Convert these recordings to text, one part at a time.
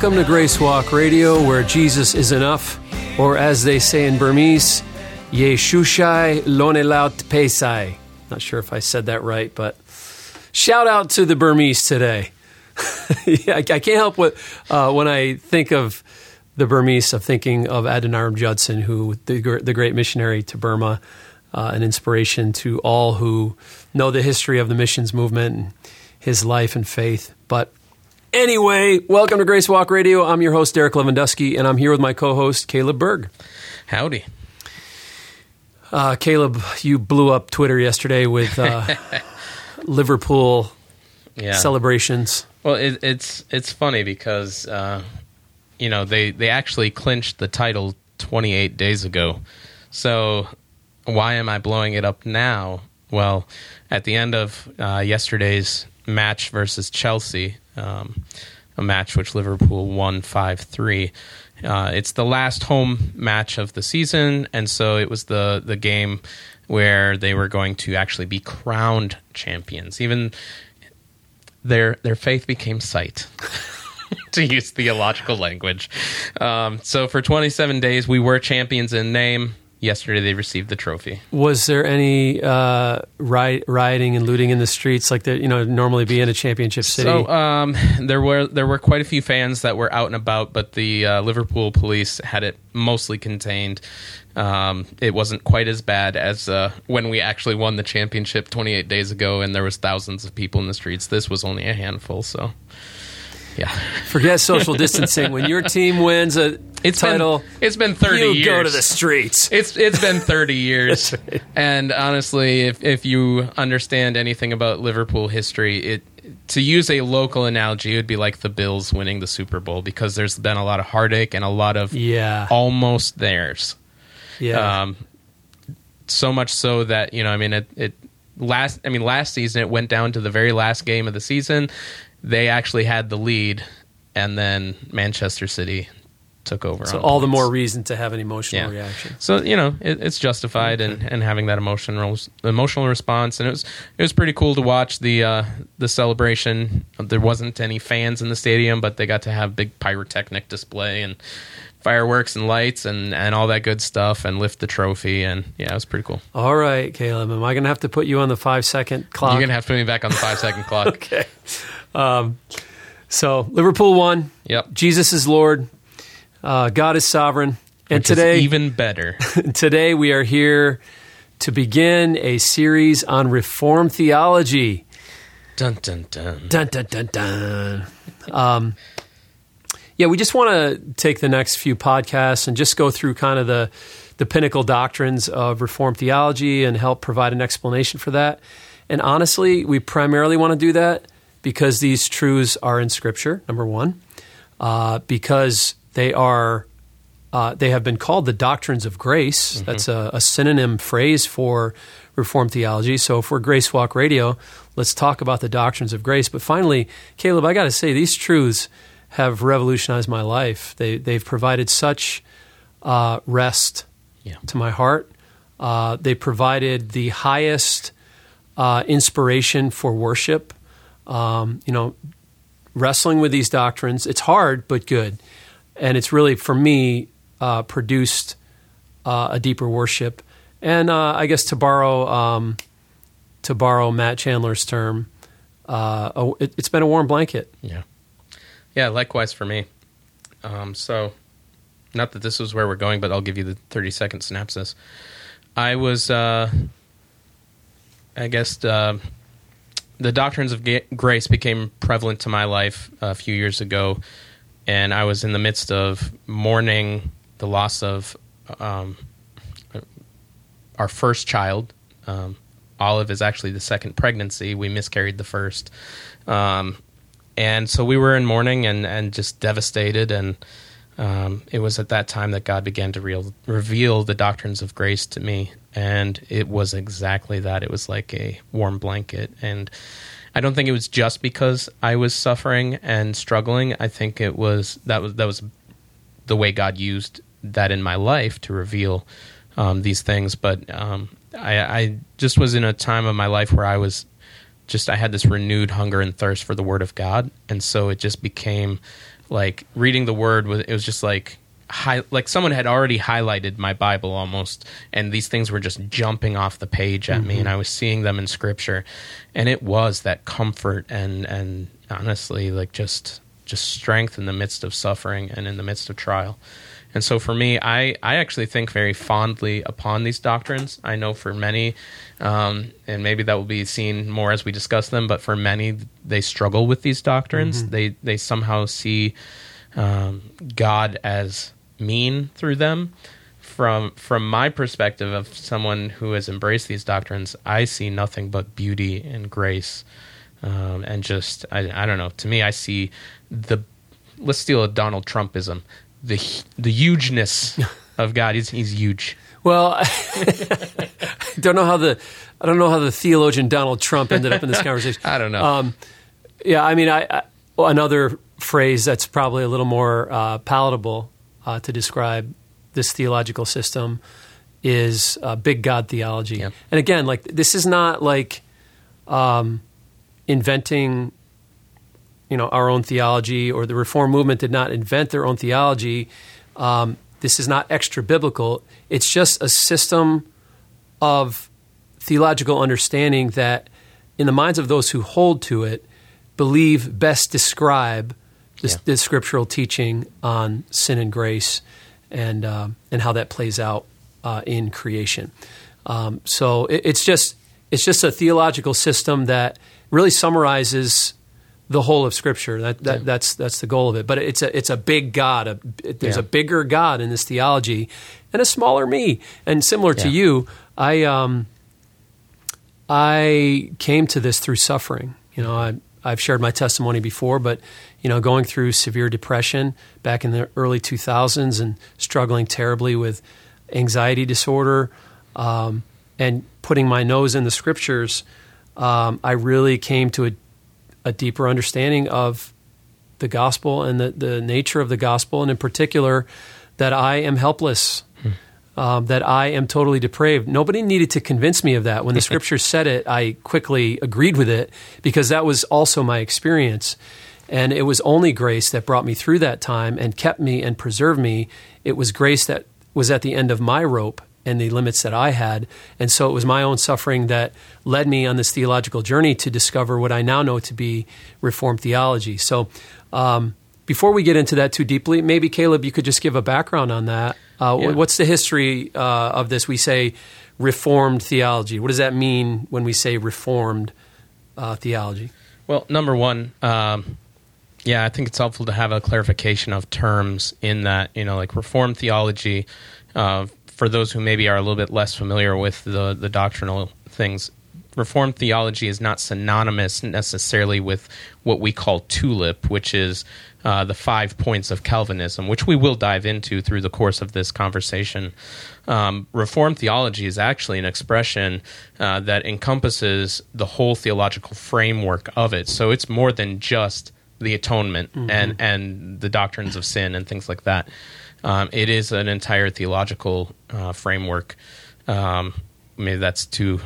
Welcome to Grace Walk Radio, where Jesus is enough, or as they say in Burmese, Yeshushai Lonelaut Pesai. Not sure if I said that right, but shout out to the Burmese today. I, can't help what uh, when I think of the Burmese, of thinking of Adoniram Judson, who the, the great missionary to Burma, uh, an inspiration to all who know the history of the missions movement and his life and faith. But anyway, welcome to Grace Walk Radio. I'm your host Derek Lewandowski, and I'm here with my co-host Caleb Berg. Howdy. Uh, Caleb, you blew up Twitter yesterday with uh, Liverpool Yeah. celebrations. well, it, it's it's funny because uh, you know they they actually clinched the title 28 days ago. So why am I blowing it up now? Well, at the end of uh, yesterday's match versus Chelsea, um, a match which Liverpool won five three. Uh, it's the last home match of the season, and so it was the the game where they were going to actually be crowned champions. Even their their faith became sight. to use theological language. Um, so for 27 days, we were champions in name. Yesterday, they received the trophy. Was there any uh, riot, rioting and looting in the streets like that? you know normally be in a championship city? So um, there were there were quite a few fans that were out and about, but the uh, Liverpool police had it mostly contained. Um, it wasn't quite as bad as uh, when we actually won the championship 28 days ago, and there was thousands of people in the streets. This was only a handful, so yeah. Forget social distancing. When your team wins a It's title, been it's been 30 you years. go to the streets. It's it's been 30 years. And honestly, if if you understand anything about Liverpool history, it to use a local analogy, it would be like the Bills winning the Super Bowl because there's been a lot of heartache and a lot of Yeah, almost theirs. yeah. Um, so much so that you know, I mean, it, it last. I mean, last season it went down to the very last game of the season. They actually had the lead, and then Manchester City took over. so all the more reason to have an emotional Yeah. reaction. So you know it, it's justified and and having that emotional emotional response, and it was it was pretty cool to watch the uh, the celebration. There wasn't any fans in the stadium, but they got to have big pyrotechnic display and fireworks and lights and and all that good stuff, and lift the trophy, and yeah, it was pretty cool. All right, Caleb, am I going to have to put you on the five second clock? You're gonna have to put me back on the five second clock. okay. Um, so Liverpool won. Yep. Jesus is Lord. Uh, God is sovereign. And Which today, even better. today we are here to begin a series on Reformed theology. dun dun dun. Dun dun dun dun. Um, yeah, we just want to take the next few podcasts and just go through kind of the the pinnacle doctrines of Reformed theology and help provide an explanation for that. And honestly, we primarily want to do that because these truths are in Scripture. Number one, uh, because they are uh, they have been called the doctrines of grace. That's a, a synonym phrase for Reformed theology. So for Grace Walk Radio, let's talk about the doctrines of grace. But finally, Caleb, I got to say these truths have revolutionized my life. They they've provided such uh, rest Yeah. to my heart. Uh, they provided the highest uh, inspiration for worship. Um, you know, wrestling with these doctrines, it's hard but good, and it's really for me uh, produced uh, a deeper worship. And uh, I guess to borrow um, to borrow Matt Chandler's term, uh, a, it, it's been a warm blanket. Yeah. Yeah, likewise for me. Um, so, not that this is where we're going, but I'll give you the 30 second synopsis. I was, uh, I guess, uh, the doctrines of ga- grace became prevalent to my life a few years ago, and I was in the midst of mourning the loss of um, our first child. Um, Olive is actually the second pregnancy. We miscarried the first. Um, and so we were in mourning and, and just devastated. And um, it was at that time that God began to real, reveal the doctrines of grace to me. And it was exactly that. It was like a warm blanket. And I don't think it was just because I was suffering and struggling. I think it was that was that was the way God used that in my life to reveal um, these things. But um, I, I just was in a time of my life where I was just I had this renewed hunger and thirst for the Word of God, and so it just became like reading the Word was it was just like high, like someone had already highlighted my Bible almost, and these things were just jumping off the page at me, and I was seeing them in Scripture, and it was that comfort and and honestly like just just strength in the midst of suffering and in the midst of trial. And so for me, I, I actually think very fondly upon these doctrines. I know for many, um, and maybe that will be seen more as we discuss them, but for many, they struggle with these doctrines. Mm-hmm. They, they somehow see um, God as mean through them. From, from my perspective of someone who has embraced these doctrines, I see nothing but beauty and grace. Um, and just, I, I don't know, to me, I see the, let's steal a Donald Trumpism the the hugeness of God. He's he's huge. Well, I don't know how the I don't know how the theologian Donald Trump ended up in this conversation. I don't know. Um, yeah, I mean, I, I, another phrase that's probably a little more uh, palatable uh, to describe this theological system is uh, big God theology. Yep. And again, like this is not like um, inventing you know our own theology or the reform movement did not invent their own theology um, this is not extra biblical it's just a system of theological understanding that in the minds of those who hold to it believe best describe the, Yeah. the scriptural teaching on sin and grace and um, and how that plays out uh, in creation um, so it, it's just it's just a theological system that really summarizes the whole of Scripture. That, that Yeah. that's that's the goal of it. But it's a it's a big God. A, it- there's Yeah. a bigger God in this theology, and a smaller me. And similar to you, I um, I came to this through suffering. You know, I I've shared my testimony before, but you know, going through severe depression back in the early 2000s and struggling terribly with anxiety disorder, um, and putting my nose in the scriptures, um, I really came to a, a deeper understanding of the gospel and the, the nature of the gospel, and in particular, that I am helpless, um, that I am totally depraved. Nobody needed to convince me of that. When the scriptures said it, I quickly agreed with it because that was also my experience. And it was only grace that brought me through that time and kept me and preserved me. It was grace that was at the end of my rope and the limits that I had. And so it was my own suffering that led me on this theological journey to discover what I now know to be Reformed theology. So um, before we get into that too deeply, maybe Caleb, you could just give a background on that. Uh, Yeah. What's the history uh, of this? We say Reformed theology. What does that mean when we say Reformed uh, theology? Well, number one, um, yeah, I think it's helpful to have a clarification of terms in that, you know, like Reformed theology, uh, for those who maybe are a little bit less familiar with the, the doctrinal things, Reformed theology is not synonymous necessarily with what we call tulip, which is uh, the five points of Calvinism, which we will dive into through the course of this conversation. Um, Reformed theology is actually an expression uh, that encompasses the whole theological framework of it. So it's more than just the atonement and, and the doctrines of sin and things like that. Um, it is an entire theological uh, framework. Um, maybe that's too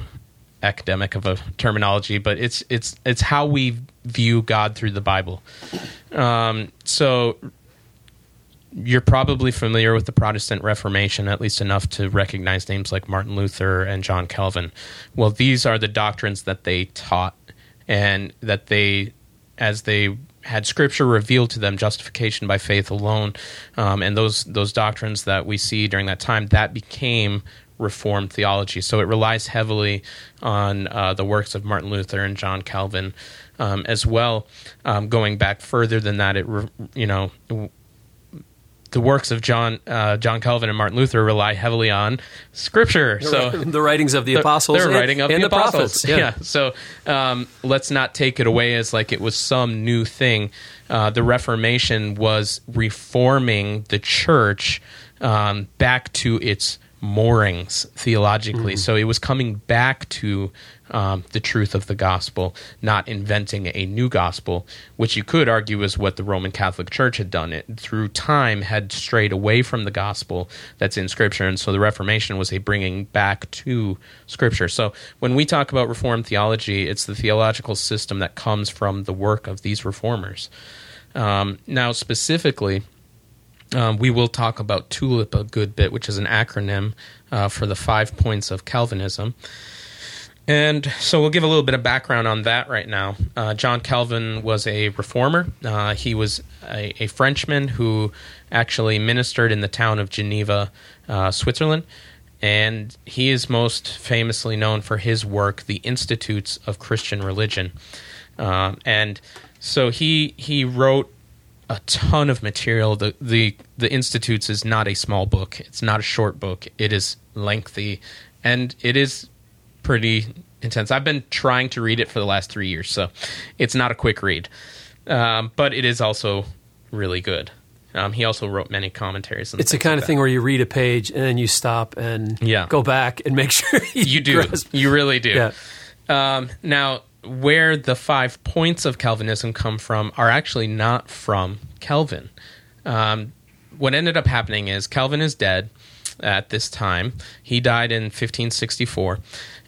academic of a terminology, but it's it's it's how we view God through the Bible. Um, so you're probably familiar with the Protestant Reformation, at least enough to recognize names like Martin Luther and John Calvin. Well, these are the doctrines that they taught, and that they, as they had Scripture revealed to them, justification by faith alone, um, and those those doctrines that we see during that time, that became Reformed theology. So it relies heavily on uh, the works of Martin Luther and John Calvin, um, as well. Um, going back further than that, it re- you know the works of John uh, John Calvin and Martin Luther rely heavily on Scripture. So the writings of the the- apostles, and- writing of and the, prophets. apostles. Yeah. So um, let's not take it away as like it was some new thing. Uh, the Reformation was reforming the church um, back to its moorings theologically. So it was coming back to um, the truth of the gospel, not inventing a new gospel, which you could argue is what the Roman Catholic Church had done. It through time had strayed away from the gospel that's in Scripture, and so the Reformation was a bringing back to Scripture. So when we talk about Reformed theology, it's the theological system that comes from the work of these reformers. Um, now, specifically, um, we will talk about TULIP a good bit, which is an acronym uh, for the five points of Calvinism. And so we'll give a little bit of background on that right now. Uh, John Calvin was a reformer. Uh, he was a, a, Frenchman who actually ministered in the town of Geneva, uh, Switzerland. And he is most famously known for his work, The Institutes of Christian Religion. Uh, and so he he wrote a ton of material. The the the Institutes is not a small book. It's not a short book. It is lengthy, and it is pretty intense. I've been trying to read it for the last three years, so it's not a quick read, um, but it is also really good. Um, he also wrote many commentaries. it's the kind like of thing where you read a page and then you stop and yeah. go back and make sure you, you do. Grasp. You really do. Yeah. Um, now, where the five points of Calvinism come from are actually not from Calvin. Um, what ended up happening is Calvin is dead at this time. He died in 1564,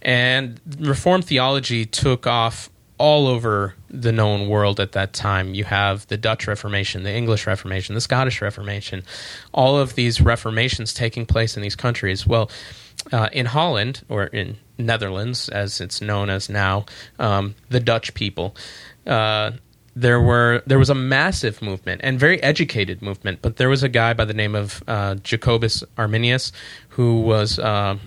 and Reformed theology took off all over the known world at that time. You have the Dutch Reformation, the English Reformation, the Scottish Reformation, all of these reformations taking place in these countries. Well, uh, in Holland, or in Netherlands, as it's known as now, um, the Dutch people, uh, there were there was a massive movement and very educated movement. But there was a guy by the name of uh, Jacobus Arminius who was uh,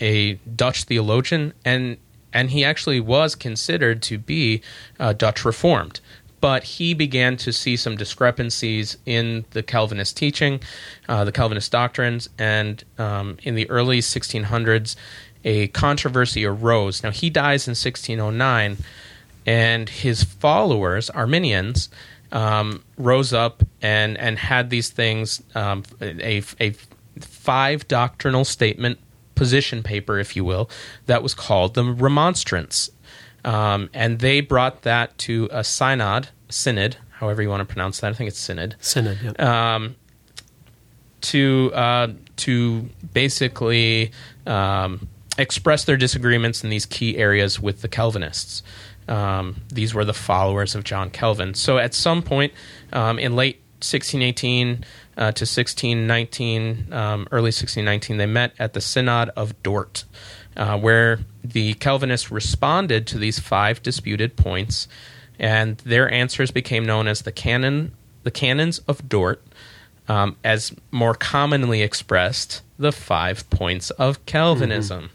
a Dutch theologian, and and he actually was considered to be uh, Dutch Reformed. But he began to see some discrepancies in the Calvinist teaching, uh, the Calvinist doctrines, and um, in the early 1600s, a controversy arose. Now, he dies in 1609, and his followers, Arminians, um, rose up and, and had these things, um, a, a five doctrinal statement position paper, if you will, that was called the Remonstrance. Um, and they brought that to a synod, synod, however you want to pronounce that. I think it's synod. Synod, yeah. Um, to uh, to basically um, express their disagreements in these key areas with the Calvinists. Um, these were the followers of John Calvin. So at some point um, in late 1618 uh, to 1619, um, early 1619, they met at the Synod of Dort, uh, where the Calvinists responded to these five disputed points, and their answers became known as the canon, the canons of Dort, um, as more commonly expressed, the five points of Calvinism.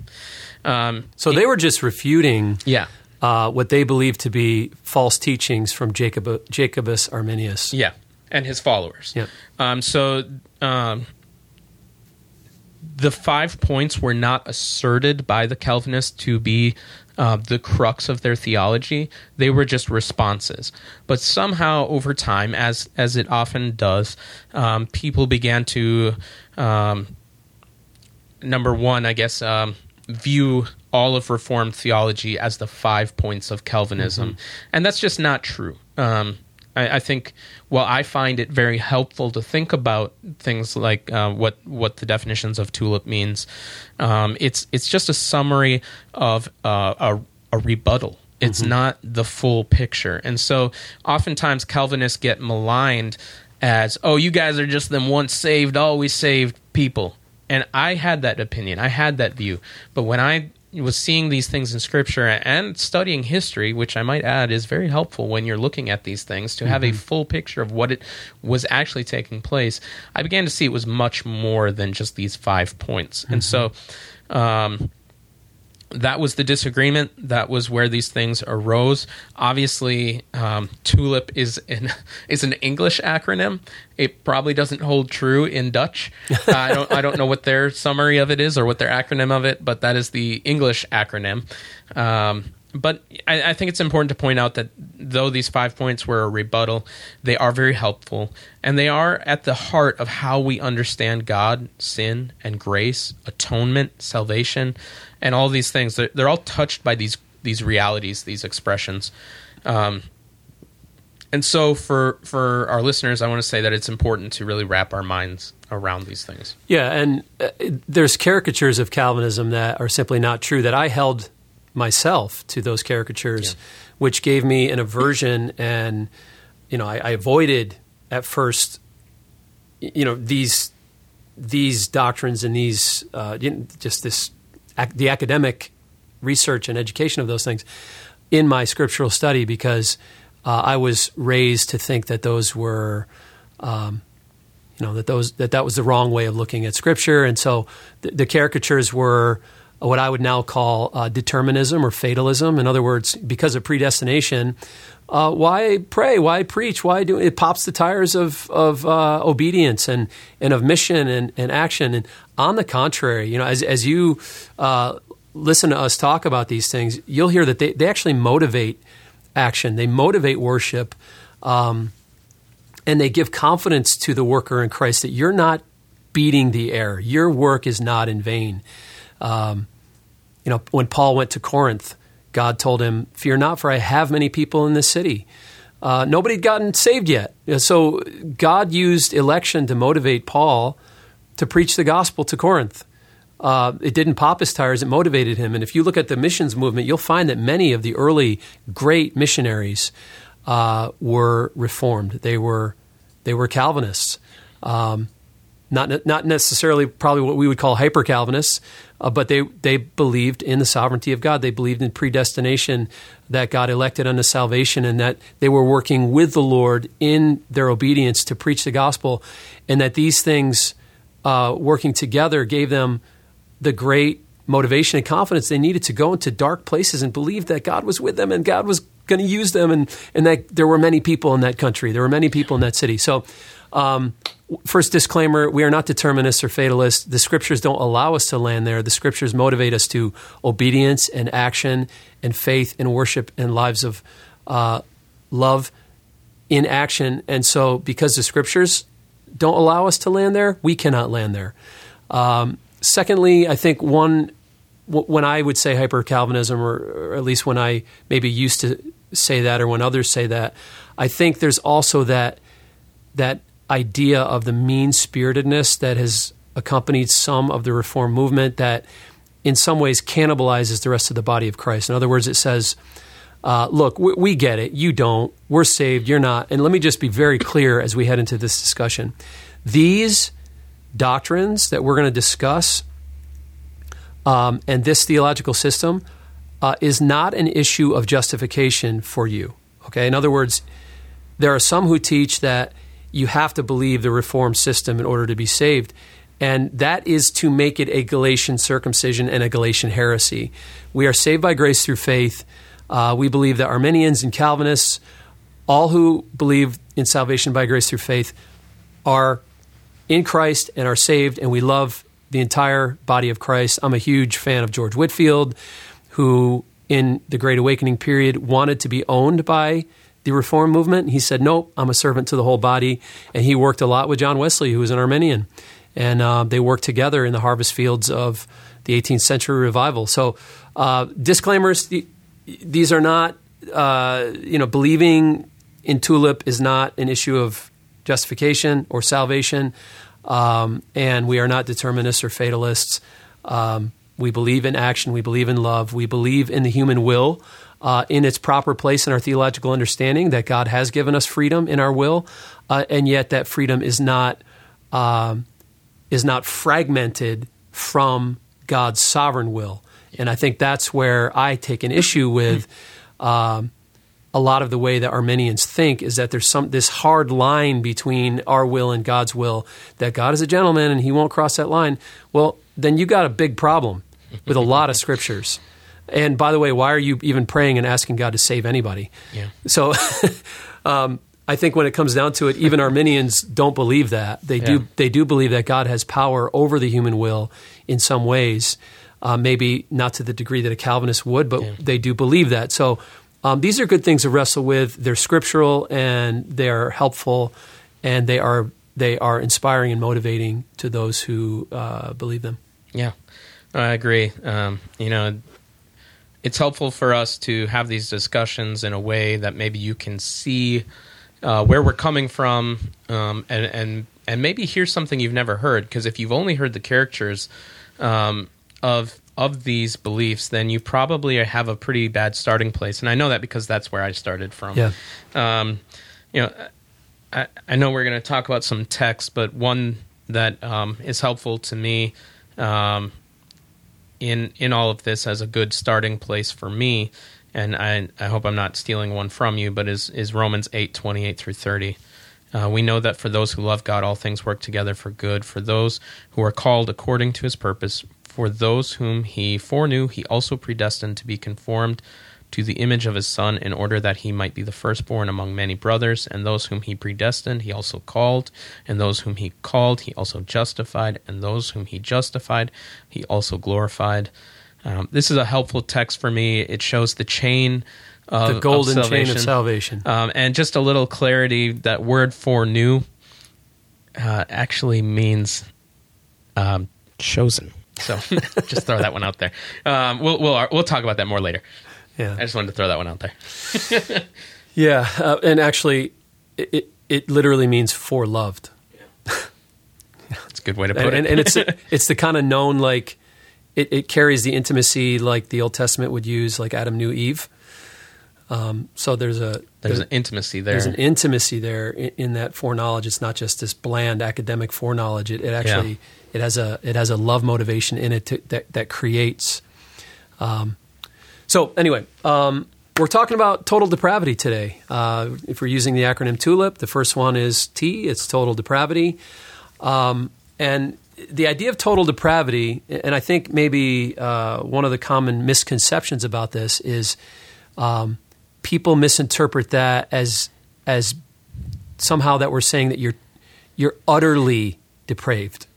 Mm-hmm. so they were just refuting, yeah. Uh, what they believed to be false teachings from Jacob, Jacobus Arminius. Yeah, and his followers. Yeah. Um, so um, the five points were not asserted by the Calvinists to be uh, the crux of their theology. They were just responses. But somehow, over time, as as it often does, um, people began to um, number one, I guess, um, view all of Reformed theology as the five points of Calvinism, mm-hmm. and that's just not true. Um, I, I, think while I find it very helpful to think about things like uh, what what the definitions of tulip means, um, it's it's just a summary of uh, a, a rebuttal. It's mm-hmm. not the full picture, and so oftentimes Calvinists get maligned as, "Oh, you guys are just them once saved, always saved people." And I had that opinion. I had that view. But when I was seeing these things in scripture and studying history, which I might add is very helpful when you're looking at these things to have mm-hmm. a full picture of what it was actually taking place. I began to see it was much more than just these five points. Mm-hmm. And so, um, that was the disagreement. That was where these things arose. Obviously, um, TULIP is an is an English acronym. It probably doesn't hold true in Dutch. Uh, I don't I don't know what their summary of it is or what their acronym of it, but that is the English acronym. Um, but I, I, think it's important to point out that though these five points were a rebuttal, they are very helpful, and they are at the heart of how we understand God, sin, and grace, atonement, salvation, and all these things. They're, they're all touched by these these realities, these expressions. Um, and so, for for our listeners, I want to say that it's important to really wrap our minds around these things. Yeah, and uh, there's caricatures of Calvinism that are simply not true that I held myself to those caricatures, yeah. which gave me an aversion and you know, I, I avoided at first, you know, these these doctrines and these uh, just this the academic research and education of those things in my scriptural study because uh, I was raised to think that those were, um, you know, that those that that was the wrong way of looking at scripture, and so the, the caricatures were what I would now call uh, determinism or fatalism. In other words, because of predestination, uh, why pray? Why preach? Why do it? Pops the tires of of uh, obedience and and of mission and, and action. And on the contrary, you know, as as you uh, listen to us talk about these things, you'll hear that they, they actually motivate action. They motivate worship, um, and they give confidence to the worker in Christ that you're not beating the air. Your work is not in vain. Um, you know, when Paul went to Corinth, God told him, Fear not, for I have many people in this city. Uh, nobody had gotten saved yet. So God used election to motivate Paul to preach the gospel to Corinth. Uh, it didn't pop his tires, it motivated him. And if you look at the missions movement, you'll find that many of the early great missionaries uh, were reformed. They were, they were Calvinists. Um, not, not necessarily probably what we would call hyper Calvinists, uh, but they, they believed in the sovereignty of God. They believed in predestination, that God elected unto salvation, and that they were working with the Lord in their obedience to preach the gospel, and that these things uh, working together gave them the great motivation and confidence they needed to go into dark places and believe that God was with them and God was going to use them, and, and that there were many people in that country. There were many people in that city. So, um, first disclaimer we are not determinists or fatalists. The scriptures don't allow us to land there. The scriptures motivate us to obedience and action and faith and worship and lives of uh, love in action. And so, because the scriptures don't allow us to land there, we cannot land there. Um, secondly, I think one when I would say hyper Calvinism, or, or, at least when I maybe used to say that, or when others say that, I think there's also that that idea of the mean spiritedness that has accompanied some of the reform movement that in some ways cannibalizes the rest of the body of Christ. In other words, it says, uh, look, we, we, get it. You don't. We're saved. You're not. And let me just be very clear as we head into this discussion. These doctrines that we're going to discuss um, and this theological system uh, is not an issue of justification for you. Okay? In other words, there are some who teach that you have to believe the reform system in order to be saved. And that is to make it a Galatian circumcision and a Galatian heresy. We are saved by grace through faith. Uh, we believe that Arminians and Calvinists, all who believe in salvation by grace through faith, are in Christ and are saved, and we love the entire body of Christ. I'm a huge fan of George Whitefield, who in the Great Awakening period wanted to be owned by the Reform movement. He said, Nope, I'm a servant to the whole body. And he worked a lot with John Wesley, who was an Arminian. And uh, they worked together in the harvest fields of the 18th century revival. So, uh, disclaimers these are not, uh, you know, believing in TULIP is not an issue of justification or salvation. Um, and we are not determinists or fatalists. Um, we believe in action, we believe in love, we believe in the human will uh, in its proper place in our theological understanding that God has given us freedom in our will, uh, and yet that freedom is not um, is not fragmented from God's sovereign will. And I think that's where I take an issue with um, a lot of the way that Arminians think is that there's some this hard line between our will and God's will. That God is a gentleman and He won't cross that line. Well, then you got a big problem with a lot of scriptures. And by the way, why are you even praying and asking God to save anybody? Yeah. So um, I think when it comes down to it, even Arminians don't believe that. They yeah. do. They do believe that God has power over the human will in some ways. Uh, maybe not to the degree that a Calvinist would, but yeah. they do believe that. So um, these are good things to wrestle with. They're scriptural and they are helpful, and they are they are inspiring and motivating to those who uh, believe them. Yeah, I agree. Um, you know, it's helpful for us to have these discussions in a way that maybe you can see uh, where we're coming from um, and, and and maybe hear something you've never heard. Because if you've only heard the characters um, of of these beliefs then you probably have a pretty bad starting place. And I know that because that's where I started from. Yeah. Um, you know, I, I know we're going to talk about some text, but one that um, is helpful to me um, in in all of this as a good starting place for me, and I I hope I'm not stealing one from you, but is is Romans eight twenty eight through thirty. Uh, we know that for those who love God, all things work together for good. For those who are called according to His purpose, for those whom He foreknew, He also predestined to be conformed to the image of his Son, in order that he might be the firstborn among many brothers. And those whom he predestined, he also called. And those whom he called, he also justified. And those whom he justified, he also glorified. Um, this is a helpful text for me. It shows the chain of the golden of chain of salvation. Um, and just a little clarity that word foreknew uh, actually means um, chosen. So just throw that one out there. Um, we'll, we'll, we'll talk about that more later. Yeah. I just wanted to throw that one out there. yeah, uh, and actually, it, it, it literally means foreloved. That's a good way to put and, it. and, and it's it's the kind of known like it, it, carries the intimacy like the Old Testament would use, like Adam knew Eve. Um, so there's a there's, an intimacy there. There's an intimacy there in, in, that foreknowledge. It's not just this bland academic foreknowledge. It, it actually yeah. it has a it has a love motivation in it to, that that creates. Um, so anyway, um, we're talking about total depravity today. Uh, if we're using the acronym TULIP, the first one is T. It's total depravity, um, and the idea of total depravity. And I think maybe uh, one of the common misconceptions about this is um, people misinterpret that as as somehow that we're saying that you're you're utterly depraved.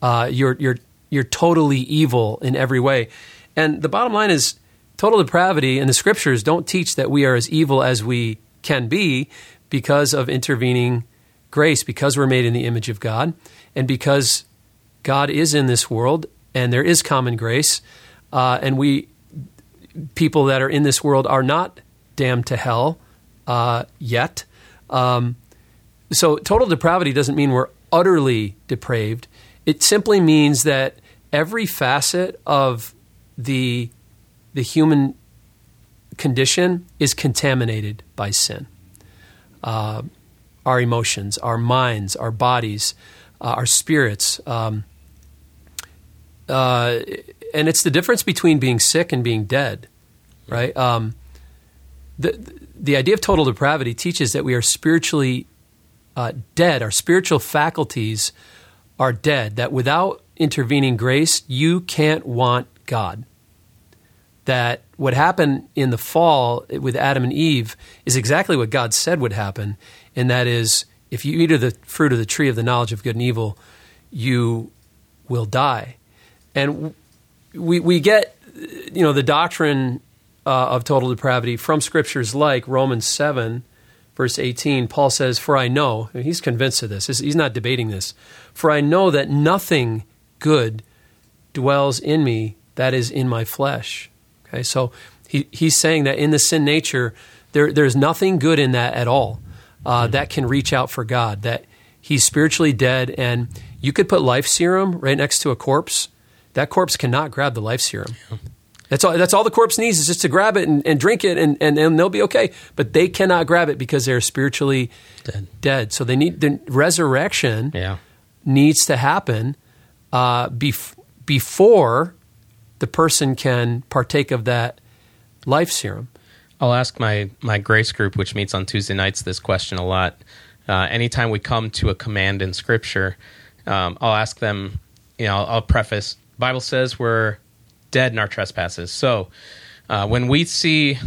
Uh, you're you're you're totally evil in every way. And the bottom line is total depravity and the scriptures don't teach that we are as evil as we can be because of intervening grace, because we're made in the image of God, and because God is in this world and there is common grace, uh, and we people that are in this world are not damned to hell uh, yet. Um, so total depravity doesn't mean we're utterly depraved. It simply means that every facet of the the human condition is contaminated by sin. Uh, our emotions, our minds, our bodies, uh, our spirits. Um, uh, and it's the difference between being sick and being dead, right? Um, the, the idea of total depravity teaches that we are spiritually uh, dead. Our spiritual faculties are dead, that without intervening grace, you can't want God that what happened in the fall with Adam and Eve is exactly what God said would happen, and that is if you eat of the fruit of the tree of the knowledge of good and evil, you will die. And we we get you know the doctrine uh, of total depravity from scriptures like Romans seven. Verse 18, Paul says, For I know, he's convinced of this, he's not debating this, for I know that nothing good dwells in me that is in my flesh. Okay, so he, he's saying that in the sin nature, there, there's nothing good in that at all uh, that can reach out for God. That he's spiritually dead, and you could put life serum right next to a corpse. That corpse cannot grab the life serum. Yeah. That's all. That's all the corpse needs is just to grab it and, and drink it, and, and, and, they'll be okay. But they cannot grab it because they're spiritually dead. dead. So they need the resurrection. Yeah. needs to happen uh, bef- before the person can partake of that life serum. I'll ask my, my grace group, which meets on Tuesday nights, this question a lot. Uh, anytime we come to a command in Scripture, um, I'll ask them, you know, I'll, I'll, preface, Bible says we're dead in our trespasses. So uh, when we see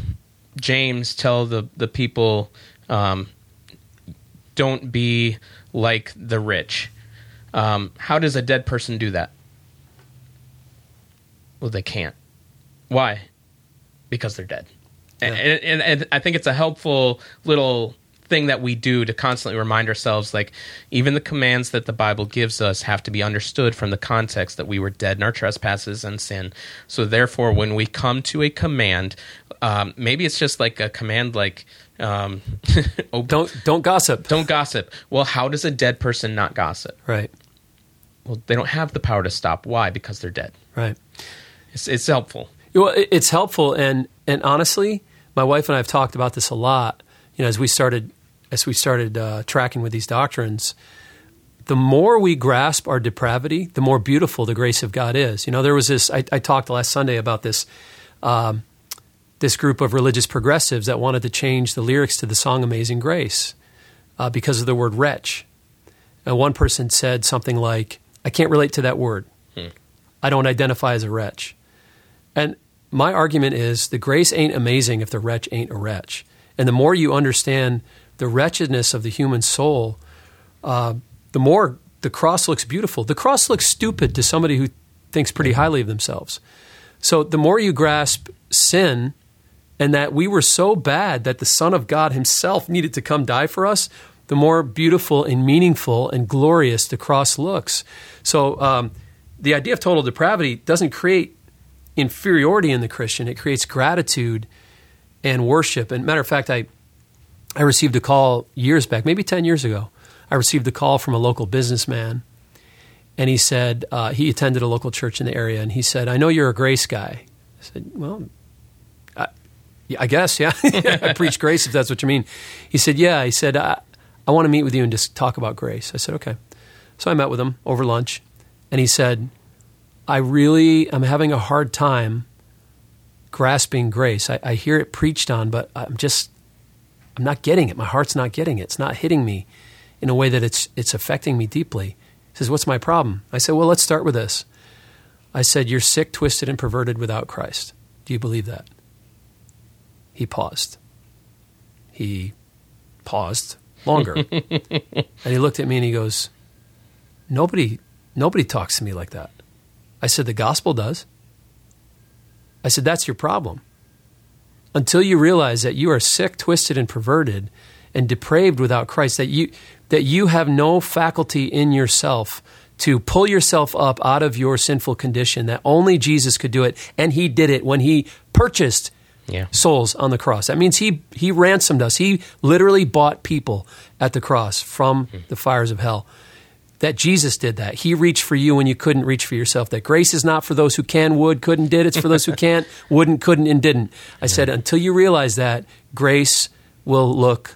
James tell the, the people, um, don't be like the rich, um, how does a dead person do that? Well, they can't. Why? Because they're dead. Yeah. And, and, and I think it's a helpful little thing that we do to constantly remind ourselves like even the commands that the bible gives us have to be understood from the context that we were dead in our trespasses and sin. So therefore when we come to a command um, maybe it's just like a command like um, don't don't gossip. Don't gossip. Well how does a dead person not gossip? Right. Well they don't have the power to stop. Why? Because they're dead. Right it's, it's helpful. Well, it's helpful, and and honestly, my wife and I have talked about this a lot. You know, as we started as we started uh, tracking with these doctrines, the more we grasp our depravity, the more beautiful the grace of God is. You know, there was this. I, I talked last Sunday about this. Um, this group of religious progressives that wanted to change the lyrics to the song "Amazing Grace" uh, because of the word "wretch." And one person said something like, "I can't relate to that word. Hmm. I don't identify as a wretch." And my argument is the grace ain't amazing if the wretch ain't a wretch. And the more you understand the wretchedness of the human soul, uh, the more the cross looks beautiful. The cross looks stupid to somebody who thinks pretty highly of themselves. So the more you grasp sin and that we were so bad that the Son of God Himself needed to come die for us, the more beautiful and meaningful and glorious the cross looks. So um, the idea of total depravity doesn't create inferiority in the Christian, it creates gratitude and worship. And matter of fact, I, I received a call years back, maybe 10 years ago, I received a call from a local businessman, and he said uh, he attended a local church in the area, and he said, "I know you're a grace guy." I said, "Well, I, I guess, yeah, I preach grace if that's what you mean." He said, "Yeah." He said, "I, I want to meet with you and just talk about grace." I said, "Okay." So I met with him over lunch, and he said, "I really am having a hard time." grasping grace. I, I, hear it preached on, but I'm just, I'm not getting it. My heart's not getting it. It's not hitting me in a way that it's it's affecting me deeply. He says, "What's my problem?" I said, "Well, let's start with this." I said, "You're sick, twisted, and perverted without Christ. Do you believe that?" He paused. He paused longer, and he looked at me and he goes, "Nobody, nobody talks to me like that." I said, "The gospel does." I said, "That's your problem." Until you realize that you are sick, twisted, and perverted, and depraved without Christ, that you that you have no faculty in yourself to pull yourself up out of your sinful condition, that only Jesus could do it, and he did it when he purchased yeah. souls on the cross. That means he he ransomed us. He literally bought people at the cross from mm-hmm. the fires of hell. That Jesus did that. He reached for you when you couldn't reach for yourself. That grace is not for those who can, would, couldn't, did. It's for those who can't, wouldn't, couldn't, and didn't. I yeah. said, until you realize that, grace will look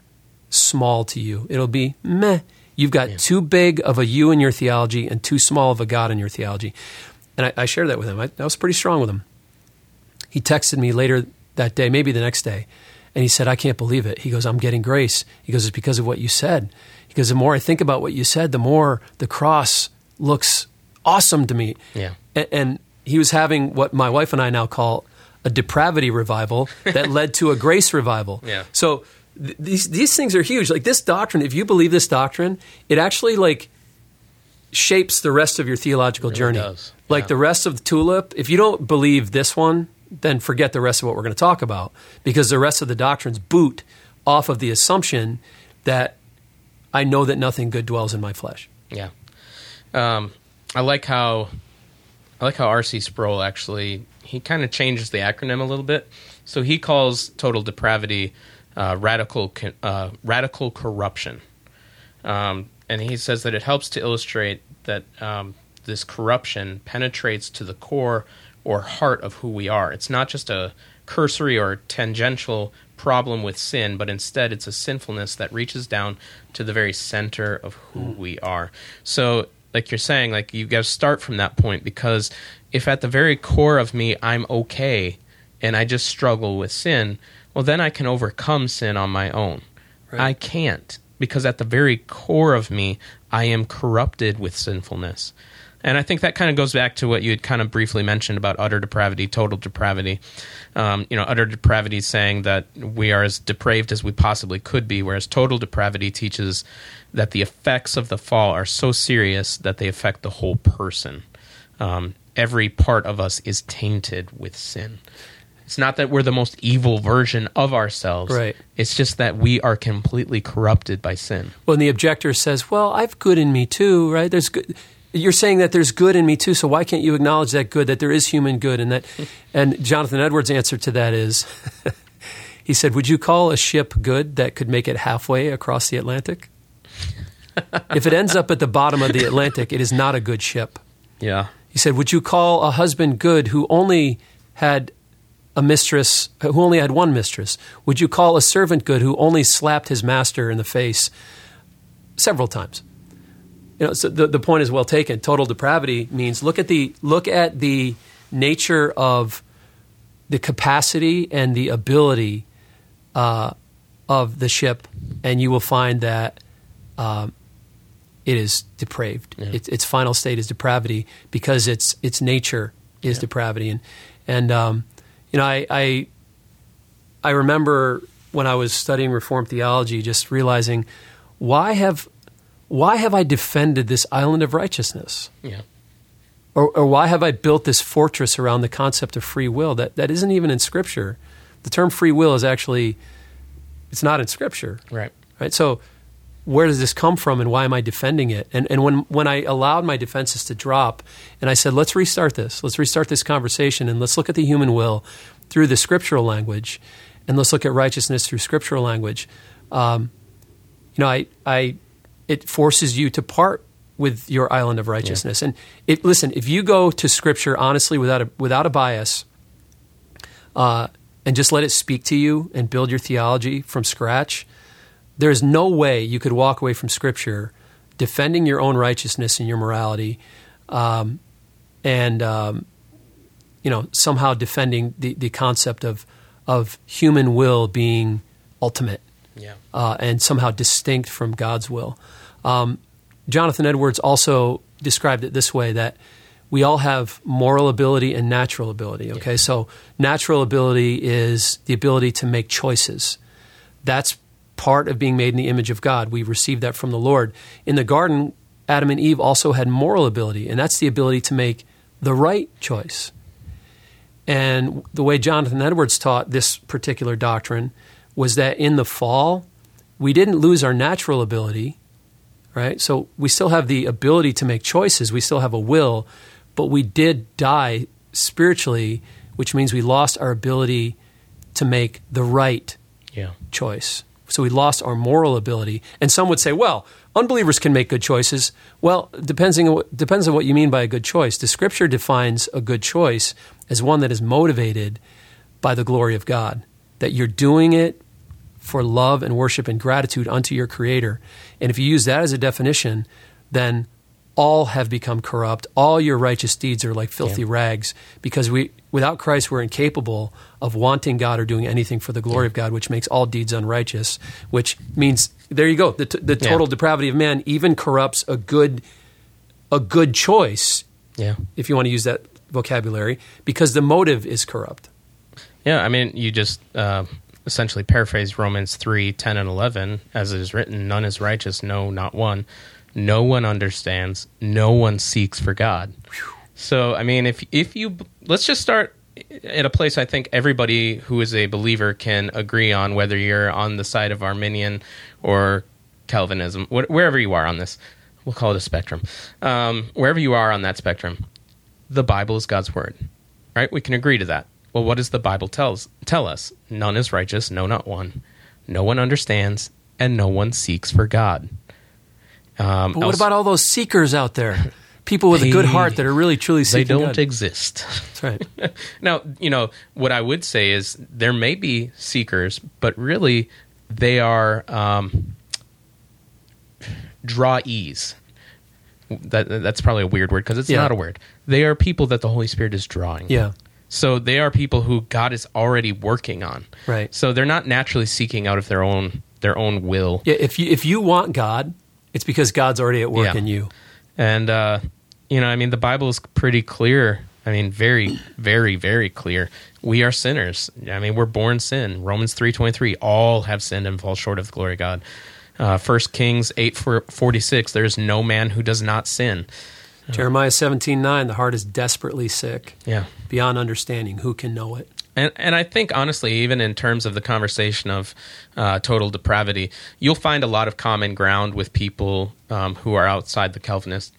small to you. It'll be meh. You've got yeah. too big of a you in your theology and too small of a God in your theology. And I, I shared that with him. I, I was pretty strong with him. He texted me later that day, maybe the next day, and he said, I can't believe it. He goes, I'm getting grace. He goes, It's because of what you said. Goes, The more I think about what you said, the more the cross looks awesome to me. Yeah. And, and he was having what my wife and I now call a depravity revival that led to a grace revival. Yeah. So these these things are huge. Like this doctrine, if you believe this doctrine, it actually like shapes the rest of your theological really journey. Does. Like yeah. the rest of the tulip, if you don't believe this one, then forget the rest of what we're going to talk about because the rest of the doctrines boot off of the assumption that I know that nothing good dwells in my flesh. Yeah. Um, I like how I like how R.C. Sproul actually he kind of changes the acronym a little bit. So he calls total depravity uh, radical uh, radical corruption, um, and he says that it helps to illustrate that um, this corruption penetrates to the core or heart of who we are. It's not just a cursory or tangential problem with sin, but instead it's a sinfulness that reaches down to the very center of who we are. So, like you're saying, like you've got to start from that point because if at the very core of me I'm okay and I just struggle with sin, well, then I can overcome sin on my own. Right. I can't because at the very core of me, I am corrupted with sinfulness. And I think that kind of goes back to what you had kind of briefly mentioned about utter depravity, total depravity. Um, you know, utter depravity saying that we are as depraved as we possibly could be, whereas total depravity teaches that the effects of the fall are so serious that they affect the whole person. Um, every part of us is tainted with sin. It's not that we're the most evil version of ourselves. Right. It's just that we are completely corrupted by sin. Well, and the objector says, "Well, I've good in me too, right? There's good." You're saying that there's good in me too, so why can't you acknowledge that good, that there is human good, and that? and Jonathan Edwards' answer to that is, he said, "Would you call a ship good that could make it halfway across the Atlantic? if it ends up at the bottom of the Atlantic, it is not a good ship." Yeah. He said, "Would you call a husband good who only had a mistress who only had one mistress? Would you call a servant good who only slapped his master in the face several times? You know, so the, the point is well taken. Total depravity means look at the look at the nature of the capacity and the ability uh, of the ship, and you will find that um, it is depraved. Yeah. Its, its final state is depravity because its its nature is Yeah. depravity, and and um, you know I, I I remember when I was studying Reformed theology, just realizing why have why have I defended this island of righteousness? Yeah. Or, or why have I built this fortress around the concept of free will that, that isn't even in Scripture? The term free will is actually, it's not in Scripture, Right. right? So where does this come from and why am I defending it? And, and when, when I allowed my defenses to drop and I said, let's restart this, let's restart this conversation and let's look at the human will through the scriptural language and let's look at righteousness through scriptural language. Um, you know, I, I, it forces you to part with your island of righteousness. And it, listen, if you go to Scripture honestly without a, without a bias, uh, and just let it speak to you and build your theology from scratch, there is no way you could walk away from Scripture defending your own righteousness and your morality, um, and um, you know somehow defending the, the concept of of human will being ultimate Yeah. uh, and somehow distinct from God's will. Um, Jonathan Edwards also described it this way that we all have moral ability and natural ability. Okay, so natural ability is the ability to make choices. That's part of being made in the image of God. We received that from the Lord. In the garden, Adam and Eve also had moral ability, and that's the ability to make the right choice. And the way Jonathan Edwards taught this particular doctrine was that in the fall, we didn't lose our natural ability, right? So we still have the ability to make choices, we still have a will, but we did die spiritually, which means we lost our ability to make the right Yeah. choice. So we lost our moral ability. And some would say, well, unbelievers can make good choices. Well, depending on what, depends on what you mean by a good choice. The scripture defines a good choice as one that is motivated by the glory of God, that you're doing it for love and worship and gratitude unto your creator. And if you use that as a definition, then all have become corrupt. All your righteous deeds are like filthy Yeah. rags because we without Christ we're incapable of wanting God or doing anything for the glory of God, which makes all deeds unrighteous, which means there you go. The, t- the Yeah. total depravity of man even corrupts a good a good choice Yeah. if you want to use that vocabulary because the motive is corrupt. Yeah, I mean, you just uh, essentially paraphrase Romans 3 10 and 11, as it is written, None is righteous, no, not one. No one understands, no one seeks for God. So, I mean, if, if you, let's just start at a place I think everybody who is a believer can agree on, whether you're on the side of Arminian or Calvinism, wh- wherever you are on this. We'll call it a spectrum. Um, wherever you are on that spectrum, the Bible is God's word. Right? We can agree to that. Well, what does the Bible tells tell us? None is righteous, no not one. No one understands, and no one seeks for God. Um, But what else- about all those seekers out there? People with a good heart that are really truly seeking they don't God. exist. That's right. now, you know, what I would say is there may be seekers, but really they are um, drawees. That that's probably a weird word because it's Yeah. not a word. They are people that the Holy Spirit is drawing. Yeah. So they are people who God is already working on. Right. So they're not naturally seeking out of their own their own will. Yeah, if you if you want God, it's because God's already at work Yeah. in you. And uh, you know, I mean, the Bible is pretty clear. I mean, very, very, very clear. We are sinners. I mean, we're born sin. Romans three twenty three. All have sinned and fall short of the glory of God. Uh, First Kings eight forty six. There is no man who does not sin. Jeremiah seventeen nine, the heart is desperately sick, Yeah. beyond understanding. Who can know it? And and I think honestly, even in terms of the conversation of uh, total depravity, you'll find a lot of common ground with people um, who are outside the Calvinist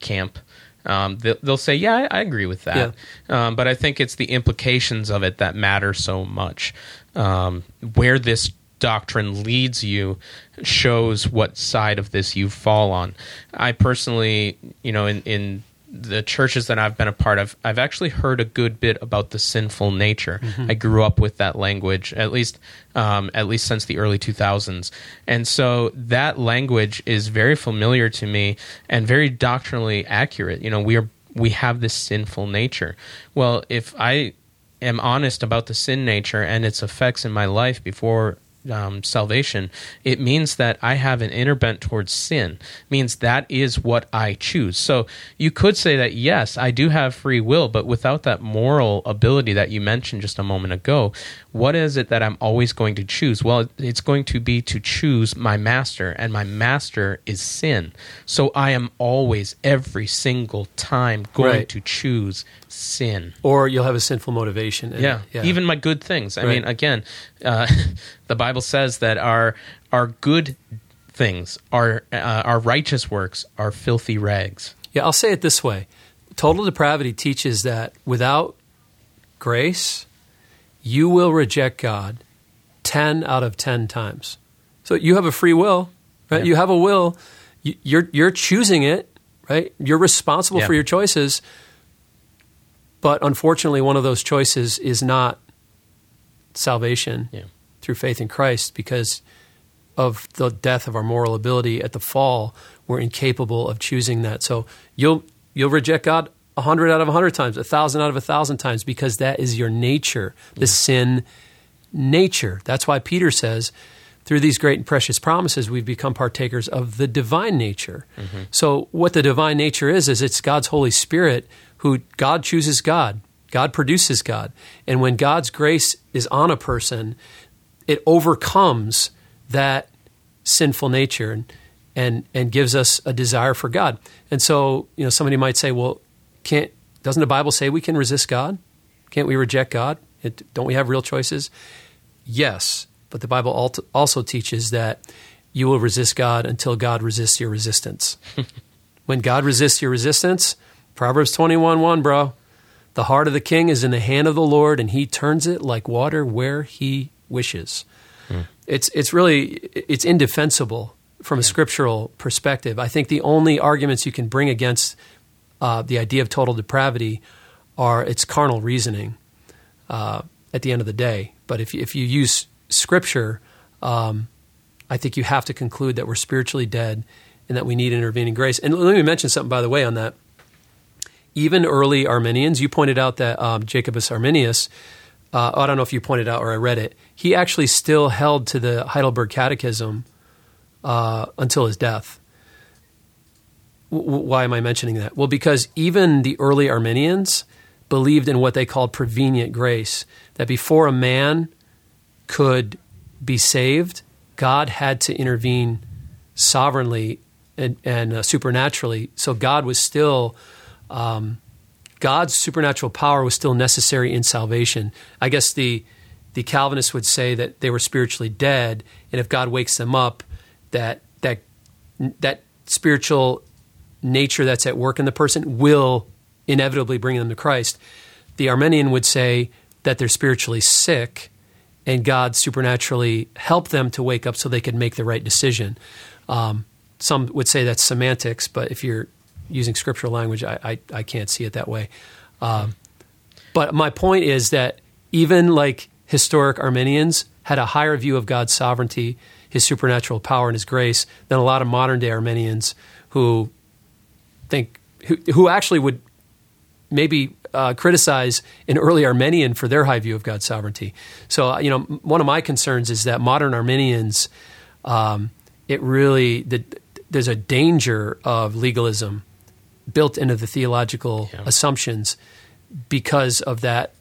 camp. Um, they'll, they'll say, "Yeah, I, I agree with that," um, but I think it's the implications of it that matter so much. Um, where this doctrine leads you shows what side of this you fall on. I personally, you know, in in the churches that I've been a part of, I've actually heard a good bit about the sinful nature. I grew up with that language, at least um, at least since the early 2000s, and so that language is very familiar to me and very doctrinally accurate. You know, we are we have this sinful nature. Well, if I am honest about the sin nature and its effects in my life before um, salvation, it means that I have an inner bent towards sin. means that is what I choose. So you could say that yes, I do have free will, but without that moral ability that you mentioned just a moment ago, what is it that I'm always going to choose? Well, it's going to be to choose my master, and my master is sin. So I am always, every single time, going Right. to choose sin. Or you'll have a sinful motivation. in it. Yeah. even my good things. I Right. mean, again, uh, the Bible says that our our good things, our uh, our righteous works, are filthy rags. Yeah, I'll say it this way total depravity teaches that without grace, you will reject God 10 out of 10 times. So you have a free will, right? Yeah. You have a will. You- You're, you're choosing it, right? You're responsible Yeah. for your choices. But unfortunately, one of those choices is not salvation Yeah. Through faith in Christ because of the death of our moral ability at the fall. We're incapable of choosing that. So you'll you'll reject God a hundred out of a hundred times, a thousand out of a thousand times, because that is your nature, the sin nature. That's why Peter says, through these great and precious promises, we've become partakers of the divine nature. Mm-hmm. So, what the divine nature is, is it's God's Holy Spirit who God chooses God, God produces God. And when God's grace is on a person, it overcomes that sinful nature and, and, and gives us a desire for God. And so, you know, somebody might say, well, can't, doesn't the Bible say we can resist God? Can't we reject God? It, don't we have real choices? Yes, but the Bible also teaches that you will resist God until God resists your resistance. when God resists your resistance, Proverbs 21 1, bro, the heart of the king is in the hand of the Lord, and he turns it like water where he wishes. It's, it's really it's indefensible from a scriptural perspective. I think the only arguments you can bring against uh, the idea of total depravity are its carnal reasoning uh, at the end of the day. But if, if you use scripture, um, I think you have to conclude that we're spiritually dead and that we need intervening grace. And let me mention something, by the way, on that. Even early Arminians, you pointed out that um, Jacobus Arminius, uh, I don't know if you pointed out or I read it, he actually still held to the Heidelberg Catechism uh, until his death. W- why am I mentioning that? Well, because even the early Arminians believed in what they called prevenient grace, that before a man could be saved, God had to intervene sovereignly and, and uh, supernaturally. So God was still, um, God's supernatural power was still necessary in salvation. I guess the the Calvinists would say that they were spiritually dead, and if God wakes them up, that that that spiritual nature that's at work in the person will inevitably bring them to Christ. The Arminian would say that they're spiritually sick and God supernaturally helped them to wake up so they could make the right decision. Um, some would say that's semantics, but if you're using scriptural language, I, I, I can't see it that way. Um, but my point is that even like historic Arminians had a higher view of God's sovereignty, his supernatural power, and his grace than a lot of modern day Arminians who think, who, who actually would maybe uh, criticize an early Arminian for their high view of God's sovereignty. So, uh, you know, one of my concerns is that modern Arminians, um, it really, the, there's a danger of legalism built into the theological Yeah. assumptions because of that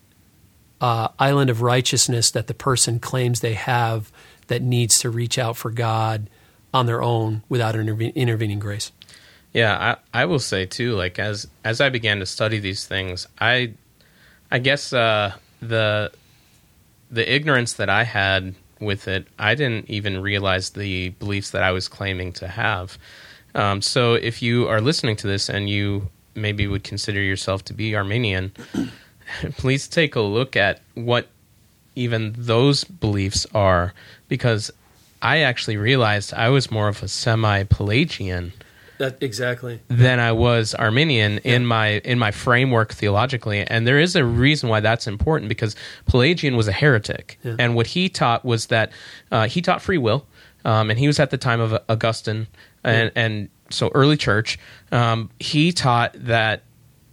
uh, island of righteousness that the person claims they have that needs to reach out for God on their own without interve- intervening grace. Yeah, I, I will say too. Like as as I began to study these things, I I guess uh, the the ignorance that I had with it, I didn't even realize the beliefs that I was claiming to have. Um, so if you are listening to this and you maybe would consider yourself to be Arminian, please take a look at what even those beliefs are, because I actually realized I was more of a semi Pelagian That exactly. than I was Arminian in my in my framework theologically, and there is a reason why that's important because Pelagian was a heretic, Yeah. and what he taught was that uh, he taught free will, um, and he was at the time of Augustine, and and so early church. Um, he taught that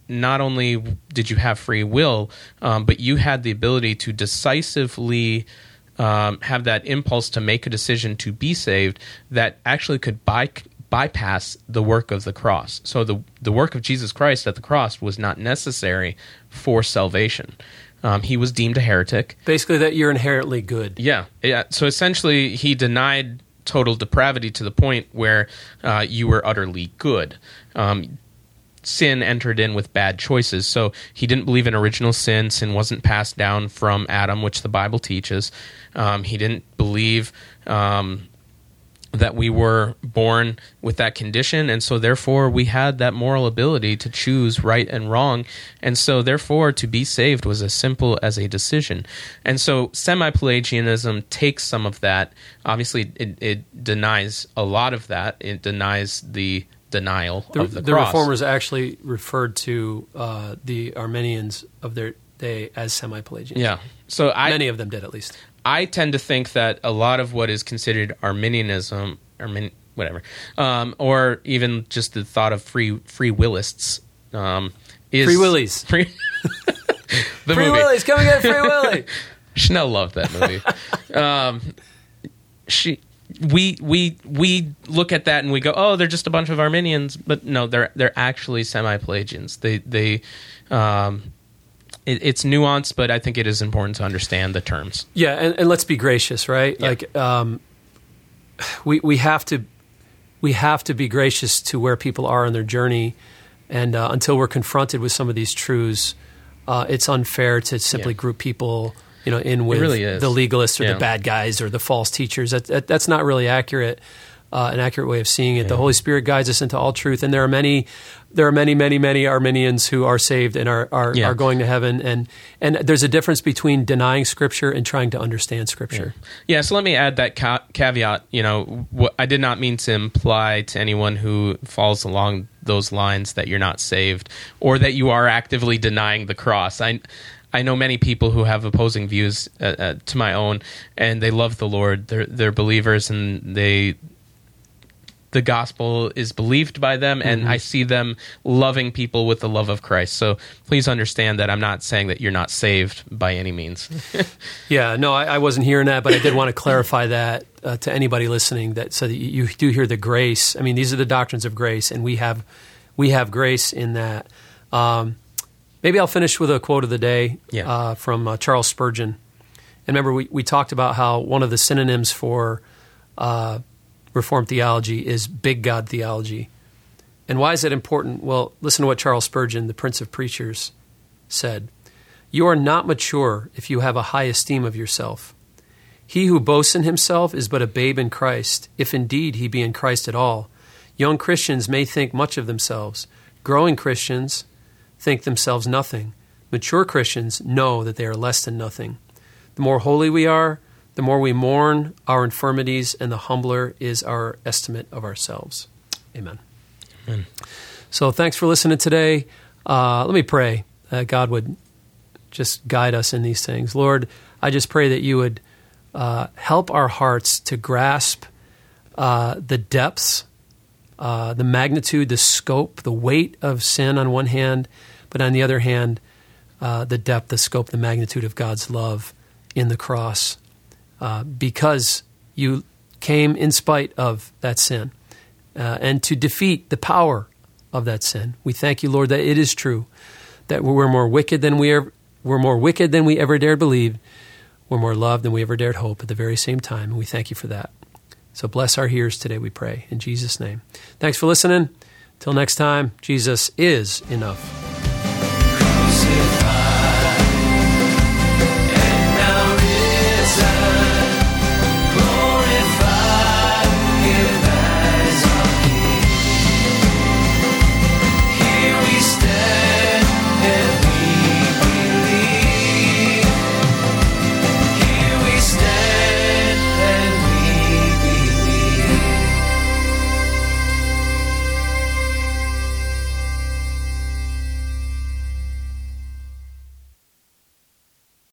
not only did you have free will, um, but you had the ability to decisively um, have that impulse to make a decision to be saved that actually could by, bypass the work of the cross. So the the work of Jesus Christ at the cross was not necessary for salvation. Um, he was deemed a heretic. Basically, that you're inherently good. Yeah, yeah. So essentially, he denied total depravity to the point where uh, you were utterly good. Um, sin entered in with bad choices. So he didn't believe in original sin. Sin wasn't passed down from Adam, which the Bible teaches. Um, he didn't believe um, that we were born with that condition. And so, therefore, we had that moral ability to choose right and wrong. And so, therefore, to be saved was as simple as a decision. And so, semi Pelagianism takes some of that. Obviously, it, it denies a lot of that, it denies the denial The, of the, the cross. reformers actually referred to uh, the Arminians of their day as semi-Pelagians. Yeah. So I many of them did at least. I tend to think that a lot of what is considered Arminianism, Armin, whatever, um, or even just the thought of free free willists, um, is Free Willies. Free, the Free movie. Willies, come and get Free willie. Chanel loved that movie. um, she, we, we, we look at that and we go, oh, they're just a bunch of Arminians, but no, they're they're actually semi-Pelagians. They they. Um, it, it's nuanced, but I think it is important to understand the terms. Yeah, and, and let's be gracious, right? Yeah. Like, um, we we have to we have to be gracious to where people are on their journey, and uh, until we're confronted with some of these truths, uh, it's unfair to simply Yeah. group people, you know, in with really the legalists or Yeah. the bad guys or the false teachers. That, that that's not really accurate. Uh, an accurate way of seeing it. The Holy Spirit guides us into all truth, and there are many, there are many, many, many Arminians who are saved and are are, Yeah. are going to heaven. And and there's a difference between denying Scripture and trying to understand Scripture. Yeah, so let me add that ca- caveat. You know, what, I did not mean to imply to anyone who falls along those lines that you're not saved or that you are actively denying the cross. I I know many people who have opposing views uh, uh, to my own, and they love the Lord. They're they're believers, and they the gospel is believed by them and I see them loving people with the love of Christ. So please understand that I'm not saying that you're not saved by any means. Yeah, no, I, I wasn't hearing that, but I did want to clarify that uh, to anybody listening that so that you, you do hear the grace. I mean, these are the doctrines of grace, and we have we have grace in that. Um, maybe I'll finish with a quote of the day Yeah. uh, from uh, Charles Spurgeon. And remember, we, we talked about how one of the synonyms for uh, Reformed theology is big God theology. And why is that important? Well, listen to what Charles Spurgeon, the Prince of Preachers, said. You are not mature if you have a high esteem of yourself. He who boasts in himself is but a babe in Christ, if indeed he be in Christ at all. Young Christians may think much of themselves. Growing Christians think themselves nothing. Mature Christians know that they are less than nothing. The more holy we are, the more we mourn our infirmities, and the humbler is our estimate of ourselves. Amen. Amen. So thanks for listening today. Uh, let me pray that God would just guide us in these things. Lord, I just pray that you would uh, help our hearts to grasp uh, the depths, uh, the magnitude, the scope, the weight of sin on one hand, but on the other hand, uh, the depth, the scope, the magnitude of God's love in the cross, uh, because you came in spite of that sin, uh, and to defeat the power of that sin. We thank you, Lord, that it is true that we're more wicked than we are. We're more wicked than we ever dared believe. We're more loved than we ever dared hope at the very same time, and we thank you for that. So bless our hearers today, we pray. In Jesus' name. Thanks for listening. Till next time, Jesus is enough.